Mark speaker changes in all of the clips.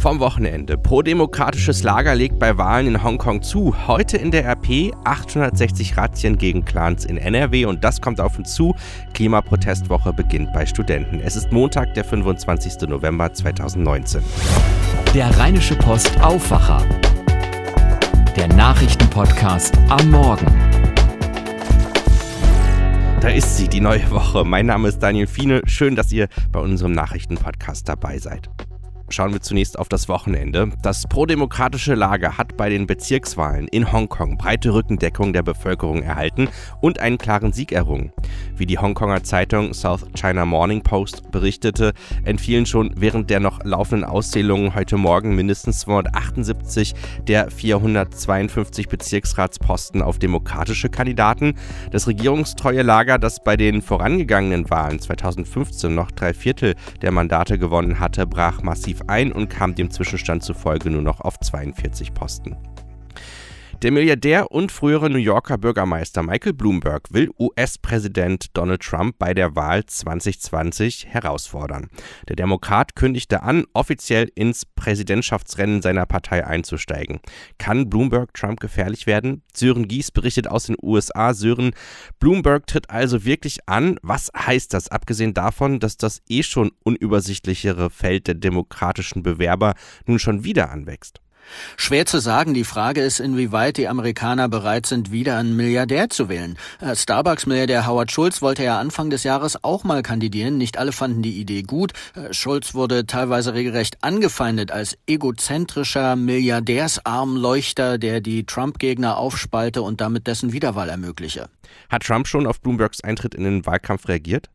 Speaker 1: vom Wochenende. Pro-demokratisches Lager legt bei Wahlen in Hongkong zu. Heute in der RP 860 Razzien gegen Clans in NRW und das kommt auf uns zu. Klimaprotestwoche beginnt bei Studenten. Es ist Montag, der 25. November 2019.
Speaker 2: Der Rheinische Post Aufwacher. Der Nachrichtenpodcast am Morgen.
Speaker 1: Da ist sie, die neue Woche. Mein Name ist Daniel Fiene. Schön, dass ihr bei unserem Nachrichtenpodcast dabei seid. Schauen wir zunächst auf das Wochenende. Das prodemokratische Lager hat bei den Bezirkswahlen in Hongkong breite Rückendeckung der Bevölkerung erhalten und einen klaren Sieg errungen. Wie die Hongkonger Zeitung South China Morning Post berichtete, entfielen schon während der noch laufenden Auszählungen heute Morgen mindestens 278 der 452 Bezirksratsposten auf demokratische Kandidaten. Das regierungstreue Lager, das bei den vorangegangenen Wahlen 2015 noch drei Viertel der Mandate gewonnen hatte, brach massiv ein und kam dem Zwischenstand zufolge nur noch auf 42 Posten. Der Milliardär und frühere New Yorker Bürgermeister Michael Bloomberg will US-Präsident Donald Trump bei der Wahl 2020 herausfordern. Der Demokrat kündigte an, offiziell ins Präsidentschaftsrennen seiner Partei einzusteigen. Kann Bloomberg Trump gefährlich werden? Sören Gies berichtet aus den USA. Sören, Bloomberg tritt also wirklich an. Was heißt das, abgesehen davon, dass das eh schon unübersichtlichere Feld der demokratischen Bewerber nun schon wieder anwächst?
Speaker 3: Schwer zu sagen. Die Frage ist, inwieweit die Amerikaner bereit sind, wieder einen Milliardär zu wählen. Äh, Starbucks-Milliardär Howard Schulz wollte ja Anfang des Jahres auch mal kandidieren. Nicht alle fanden die Idee gut. Äh, Schulz wurde teilweise regelrecht angefeindet als egozentrischer Milliardärsarmleuchter, der die Trump-Gegner aufspalte und damit dessen Wiederwahl ermögliche.
Speaker 1: Hat Trump schon auf Bloombergs Eintritt in den Wahlkampf reagiert?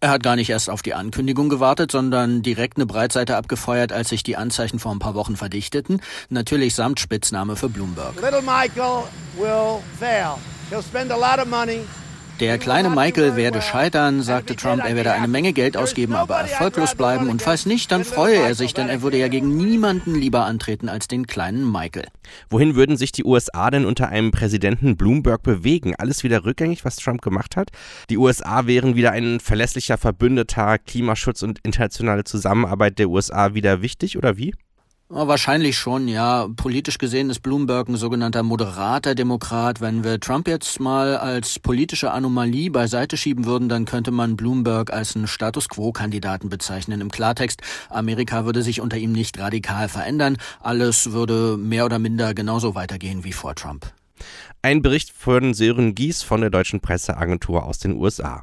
Speaker 3: Er hat gar nicht erst auf die Ankündigung gewartet, sondern direkt eine Breitseite abgefeuert, als sich die Anzeichen vor ein paar Wochen verdichteten. Natürlich samt Spitzname für Bloomberg. Little Michael will fail. He'll spend a lot of money. Der kleine Michael werde scheitern, sagte Trump. Er werde eine Menge Geld ausgeben, aber erfolglos bleiben. Und falls nicht, dann freue er sich, denn er würde ja gegen niemanden lieber antreten als den kleinen Michael.
Speaker 1: Wohin würden sich die USA denn unter einem Präsidenten Bloomberg bewegen? Alles wieder rückgängig, was Trump gemacht hat? Die USA wären wieder ein verlässlicher Verbündeter, Klimaschutz und internationale Zusammenarbeit der USA wieder wichtig oder wie?
Speaker 3: Wahrscheinlich schon, ja. Politisch gesehen ist Bloomberg ein sogenannter moderater Demokrat. Wenn wir Trump jetzt mal als politische Anomalie beiseite schieben würden, dann könnte man Bloomberg als einen Status Quo-Kandidaten bezeichnen. Im Klartext, Amerika würde sich unter ihm nicht radikal verändern. Alles würde mehr oder minder genauso weitergehen wie vor Trump.
Speaker 1: Ein Bericht von Sören Gies von der Deutschen Presseagentur aus den USA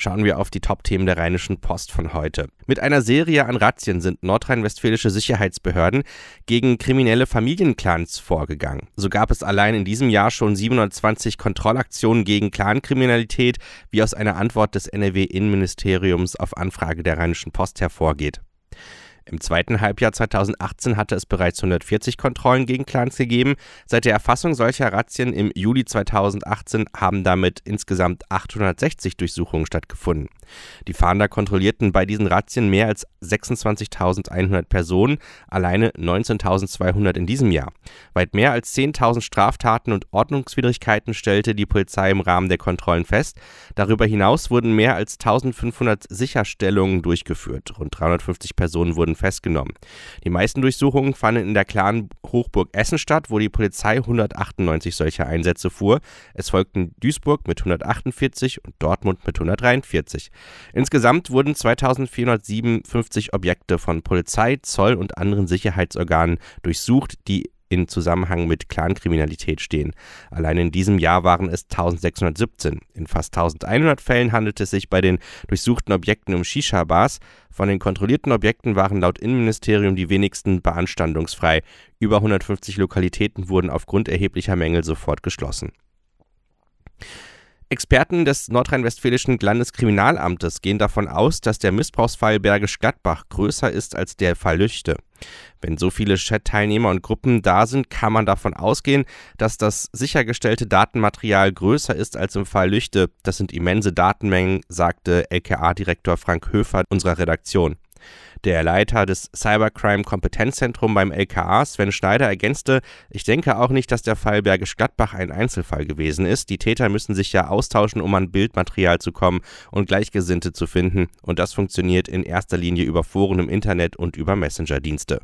Speaker 1: schauen wir auf die Top-Themen der Rheinischen Post von heute. Mit einer Serie an Razzien sind nordrhein-westfälische Sicherheitsbehörden gegen kriminelle Familienclans vorgegangen. So gab es allein in diesem Jahr schon 720 Kontrollaktionen gegen Clankriminalität, wie aus einer Antwort des NRW-Innenministeriums auf Anfrage der Rheinischen Post hervorgeht. Im zweiten Halbjahr 2018 hatte es bereits 140 Kontrollen gegen Clans gegeben. Seit der Erfassung solcher Razzien im Juli 2018 haben damit insgesamt 860 Durchsuchungen stattgefunden. Die Fahnder kontrollierten bei diesen Razzien mehr als 26.100 Personen, alleine 19.200 in diesem Jahr. Weit mehr als 10.000 Straftaten und Ordnungswidrigkeiten stellte die Polizei im Rahmen der Kontrollen fest. Darüber hinaus wurden mehr als 1.500 Sicherstellungen durchgeführt. Rund 350 Personen wurden festgenommen. Die meisten Durchsuchungen fanden in der klaren Hochburg Essen statt, wo die Polizei 198 solcher Einsätze fuhr. Es folgten Duisburg mit 148 und Dortmund mit 143. Insgesamt wurden 2457 Objekte von Polizei, Zoll und anderen Sicherheitsorganen durchsucht, die in Zusammenhang mit Clankriminalität stehen. Allein in diesem Jahr waren es 1617. In fast 1100 Fällen handelt es sich bei den durchsuchten Objekten um Shisha-Bars. Von den kontrollierten Objekten waren laut Innenministerium die wenigsten beanstandungsfrei. Über 150 Lokalitäten wurden aufgrund erheblicher Mängel sofort geschlossen. Experten des nordrhein-westfälischen Landeskriminalamtes gehen davon aus, dass der Missbrauchsfall Bergisch Gladbach größer ist als der Fall Lüchte. Wenn so viele Chat-Teilnehmer und Gruppen da sind, kann man davon ausgehen, dass das sichergestellte Datenmaterial größer ist als im Fall Lüchte. Das sind immense Datenmengen, sagte LKA-Direktor Frank Höfer unserer Redaktion. Der Leiter des Cybercrime Kompetenzzentrums beim LKA, Sven Schneider, ergänzte, ich denke auch nicht, dass der Fall Bergisch Gladbach ein Einzelfall gewesen ist. Die Täter müssen sich ja austauschen, um an Bildmaterial zu kommen und Gleichgesinnte zu finden. Und das funktioniert in erster Linie über Foren im Internet und über Messenger-Dienste.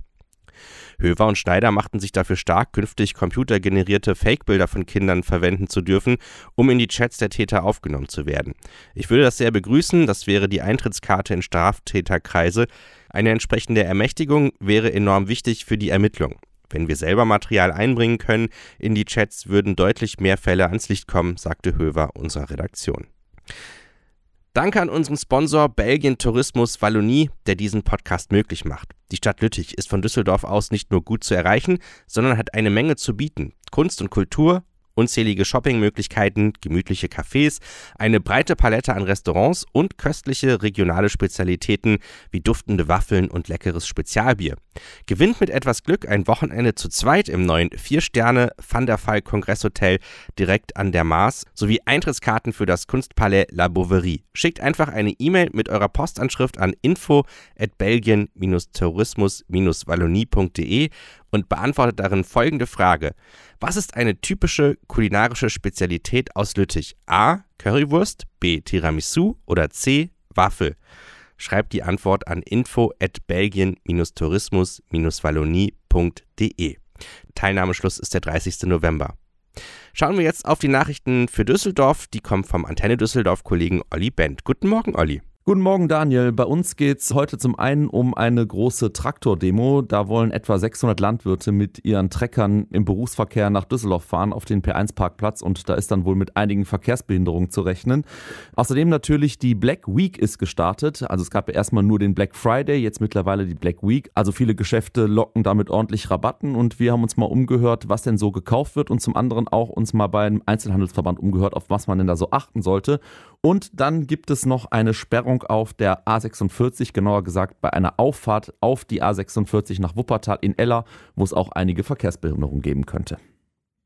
Speaker 1: Höver und Schneider machten sich dafür stark, künftig computergenerierte Fake-Bilder von Kindern verwenden zu dürfen, um in die Chats der Täter aufgenommen zu werden. Ich würde das sehr begrüßen, das wäre die Eintrittskarte in Straftäterkreise. Eine entsprechende Ermächtigung wäre enorm wichtig für die Ermittlung. Wenn wir selber Material einbringen können in die Chats, würden deutlich mehr Fälle ans Licht kommen, sagte Höver unserer Redaktion. Danke an unseren Sponsor Belgien Tourismus Wallonie, der diesen Podcast möglich macht. Die Stadt Lüttich ist von Düsseldorf aus nicht nur gut zu erreichen, sondern hat eine Menge zu bieten. Kunst und Kultur, unzählige Shoppingmöglichkeiten, gemütliche Cafés, eine breite Palette an Restaurants und köstliche regionale Spezialitäten wie duftende Waffeln und leckeres Spezialbier. Gewinnt mit etwas Glück ein Wochenende zu zweit im neuen 4-Sterne Van der Fall Kongresshotel direkt an der Mars sowie Eintrittskarten für das Kunstpalais La Bouverie. Schickt einfach eine E-Mail mit eurer Postanschrift an info at belgien-tourismus-wallonie.de und beantwortet darin folgende Frage. Was ist eine typische kulinarische Spezialität aus Lüttich? A. Currywurst, B. Tiramisu oder C. Waffel? Schreibt die Antwort an info at belgien-tourismus-wallonie.de. Teilnahmeschluss ist der 30. November. Schauen wir jetzt auf die Nachrichten für Düsseldorf. Die kommen vom Antenne Düsseldorf-Kollegen Olli Bent. Guten Morgen, Olli.
Speaker 4: Guten Morgen, Daniel. Bei uns geht es heute zum einen um eine große Traktordemo. Da wollen etwa 600 Landwirte mit ihren Treckern im Berufsverkehr nach Düsseldorf fahren auf den P1-Parkplatz und da ist dann wohl mit einigen Verkehrsbehinderungen zu rechnen. Außerdem natürlich die Black Week ist gestartet. Also es gab ja erstmal nur den Black Friday, jetzt mittlerweile die Black Week. Also viele Geschäfte locken damit ordentlich Rabatten und wir haben uns mal umgehört, was denn so gekauft wird und zum anderen auch uns mal beim Einzelhandelsverband umgehört, auf was man denn da so achten sollte. Und dann gibt es noch eine Sperrung auf der A46, genauer gesagt bei einer Auffahrt auf die A46 nach Wuppertal in Eller, wo es auch einige Verkehrsbehinderungen geben könnte.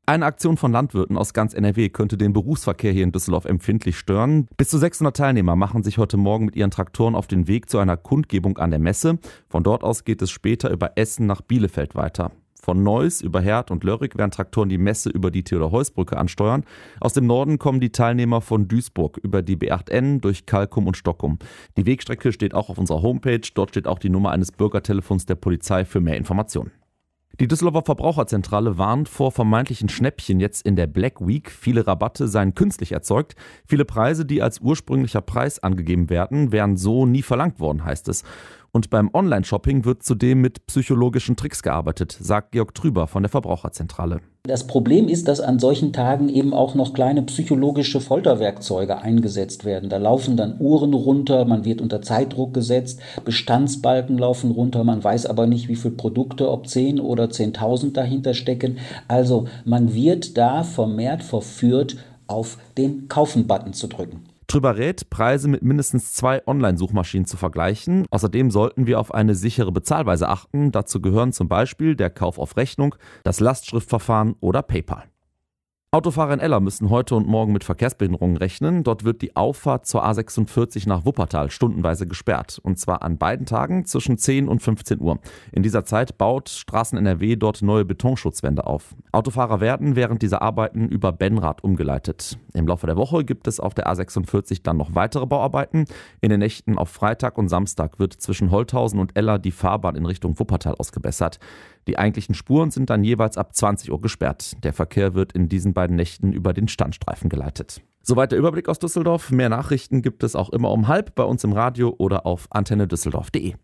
Speaker 4: Eine Aktion von Landwirten aus ganz NRW könnte den Berufsverkehr hier in Düsseldorf empfindlich stören. Bis zu 600 Teilnehmer machen sich heute Morgen mit ihren Traktoren auf den Weg zu einer Kundgebung an der Messe. Von dort aus geht es später über Essen nach Bielefeld weiter. Von Neuss über Herd und Lörrick werden Traktoren die Messe über die Theodor-Heuss-Brücke ansteuern. Aus dem Norden kommen die Teilnehmer von Duisburg über die B8N durch Kalkum und Stockum. Die Wegstrecke steht auch auf unserer Homepage. Dort steht auch die Nummer eines Bürgertelefons der Polizei für mehr Informationen. Die Düsseldorfer Verbraucherzentrale warnt vor vermeintlichen Schnäppchen jetzt in der Black Week. Viele Rabatte seien künstlich erzeugt. Viele Preise, die als ursprünglicher Preis angegeben werden, wären so nie verlangt worden, heißt es. Und beim Online-Shopping wird zudem mit psychologischen Tricks gearbeitet, sagt Georg Trüber von der Verbraucherzentrale.
Speaker 5: Das Problem ist, dass an solchen Tagen eben auch noch kleine psychologische Folterwerkzeuge eingesetzt werden. Da laufen dann Uhren runter, man wird unter Zeitdruck gesetzt, Bestandsbalken laufen runter, man weiß aber nicht, wie viele Produkte, ob 10 oder 10.000 dahinter stecken. Also man wird da vermehrt verführt, auf den Kaufen-Button zu drücken
Speaker 4: drüber rät, Preise mit mindestens zwei Online-Suchmaschinen zu vergleichen. Außerdem sollten wir auf eine sichere Bezahlweise achten. Dazu gehören zum Beispiel der Kauf auf Rechnung, das Lastschriftverfahren oder PayPal. Autofahrer in Eller müssen heute und morgen mit Verkehrsbehinderungen rechnen. Dort wird die Auffahrt zur A46 nach Wuppertal stundenweise gesperrt. Und zwar an beiden Tagen zwischen 10 und 15 Uhr. In dieser Zeit baut Straßen NRW dort neue Betonschutzwände auf. Autofahrer werden während dieser Arbeiten über Benrad umgeleitet. Im Laufe der Woche gibt es auf der A46 dann noch weitere Bauarbeiten. In den Nächten auf Freitag und Samstag wird zwischen Holthausen und Eller die Fahrbahn in Richtung Wuppertal ausgebessert. Die eigentlichen Spuren sind dann jeweils ab 20 Uhr gesperrt. Der Verkehr wird in diesen beiden Nächten über den Standstreifen geleitet. Soweit der Überblick aus Düsseldorf. Mehr Nachrichten gibt es auch immer um halb bei uns im Radio oder auf antennedüsseldorf.de.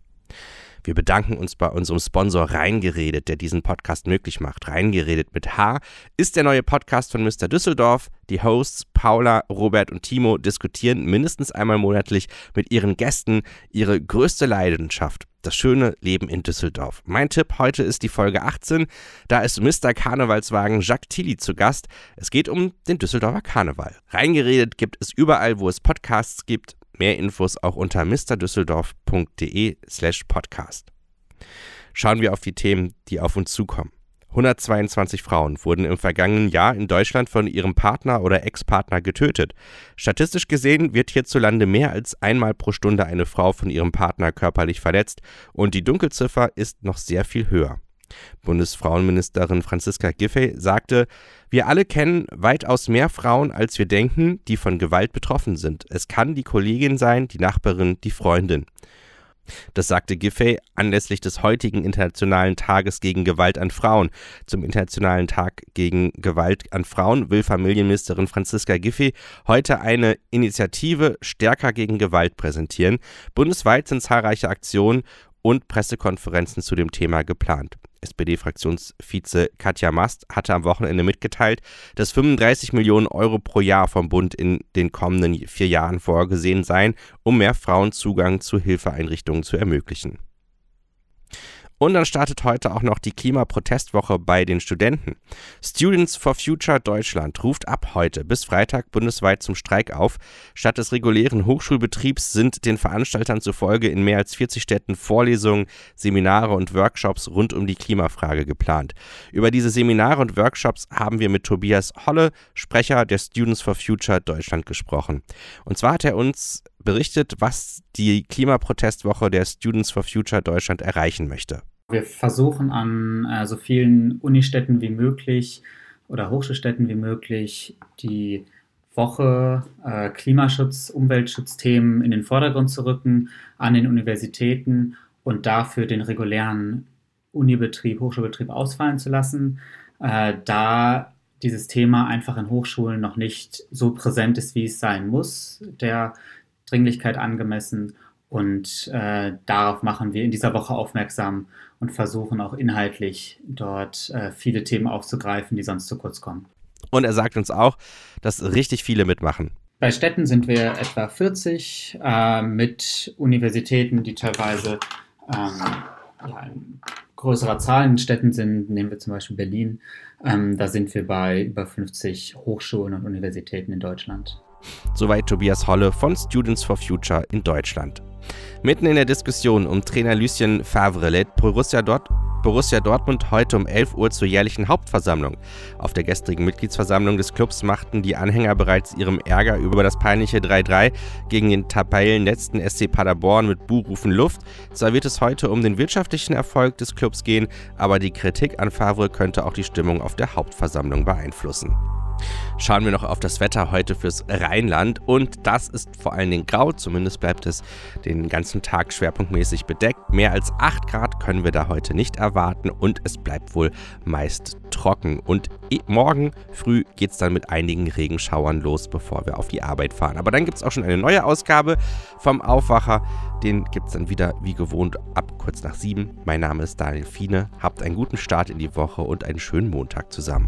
Speaker 1: Wir bedanken uns bei unserem Sponsor Reingeredet, der diesen Podcast möglich macht. Reingeredet mit H ist der neue Podcast von Mr. Düsseldorf. Die Hosts Paula, Robert und Timo diskutieren mindestens einmal monatlich mit ihren Gästen ihre größte Leidenschaft, das schöne Leben in Düsseldorf. Mein Tipp heute ist die Folge 18. Da ist Mr. Karnevalswagen Jacques Tilly zu Gast. Es geht um den Düsseldorfer Karneval. Reingeredet gibt es überall, wo es Podcasts gibt. Mehr Infos auch unter mrdüsseldorf.de slash podcast. Schauen wir auf die Themen, die auf uns zukommen. 122 Frauen wurden im vergangenen Jahr in Deutschland von ihrem Partner oder Ex-Partner getötet. Statistisch gesehen wird hierzulande mehr als einmal pro Stunde eine Frau von ihrem Partner körperlich verletzt und die Dunkelziffer ist noch sehr viel höher. Bundesfrauenministerin Franziska Giffey sagte, wir alle kennen weitaus mehr Frauen, als wir denken, die von Gewalt betroffen sind. Es kann die Kollegin sein, die Nachbarin, die Freundin. Das sagte Giffey anlässlich des heutigen Internationalen Tages gegen Gewalt an Frauen. Zum Internationalen Tag gegen Gewalt an Frauen will Familienministerin Franziska Giffey heute eine Initiative Stärker gegen Gewalt präsentieren. Bundesweit sind zahlreiche Aktionen und Pressekonferenzen zu dem Thema geplant. SPD-Fraktionsvize Katja Mast hatte am Wochenende mitgeteilt, dass 35 Millionen Euro pro Jahr vom Bund in den kommenden vier Jahren vorgesehen seien, um mehr Frauen Zugang zu Hilfeeinrichtungen zu ermöglichen. Und dann startet heute auch noch die Klimaprotestwoche bei den Studenten. Students for Future Deutschland ruft ab heute bis Freitag bundesweit zum Streik auf. Statt des regulären Hochschulbetriebs sind den Veranstaltern zufolge in mehr als 40 Städten Vorlesungen, Seminare und Workshops rund um die Klimafrage geplant. Über diese Seminare und Workshops haben wir mit Tobias Holle, Sprecher der Students for Future Deutschland, gesprochen. Und zwar hat er uns berichtet, was die Klimaprotestwoche der Students for Future Deutschland erreichen möchte.
Speaker 6: Wir versuchen an äh, so vielen Unistädten wie möglich oder Hochschulstädten wie möglich die Woche äh, Klimaschutz, Umweltschutzthemen in den Vordergrund zu rücken an den Universitäten und dafür den regulären Unibetrieb, Hochschulbetrieb ausfallen zu lassen, äh, da dieses Thema einfach in Hochschulen noch nicht so präsent ist, wie es sein muss. Der Dringlichkeit angemessen. Und äh, darauf machen wir in dieser Woche aufmerksam und versuchen auch inhaltlich dort äh, viele Themen aufzugreifen, die sonst zu kurz kommen.
Speaker 1: Und er sagt uns auch, dass richtig viele mitmachen.
Speaker 6: Bei Städten sind wir etwa 40 äh, mit Universitäten, die teilweise ähm, ja, in größerer Zahl in Städten sind. Nehmen wir zum Beispiel Berlin. Ähm, da sind wir bei über 50 Hochschulen und Universitäten in Deutschland.
Speaker 1: Soweit Tobias Holle von Students for Future in Deutschland. Mitten in der Diskussion um Trainer Lucien Favre lädt Borussia, Dort Borussia Dortmund heute um 11 Uhr zur jährlichen Hauptversammlung. Auf der gestrigen Mitgliedsversammlung des Clubs machten die Anhänger bereits ihrem Ärger über das peinliche 3-3 gegen den Tabellenletzten SC Paderborn mit Buhrufen Luft. Zwar wird es heute um den wirtschaftlichen Erfolg des Clubs gehen, aber die Kritik an Favre könnte auch die Stimmung auf der Hauptversammlung beeinflussen. Schauen wir noch auf das Wetter heute fürs Rheinland und das ist vor allen Dingen grau, zumindest bleibt es den ganzen Tag schwerpunktmäßig bedeckt. Mehr als 8 Grad können wir da heute nicht erwarten und es bleibt wohl meist trocken. Und morgen früh geht es dann mit einigen Regenschauern los, bevor wir auf die Arbeit fahren. Aber dann gibt es auch schon eine neue Ausgabe vom Aufwacher. Den gibt es dann wieder wie gewohnt ab kurz nach sieben. Mein Name ist Daniel Fiene. Habt einen guten Start in die Woche und einen schönen Montag zusammen.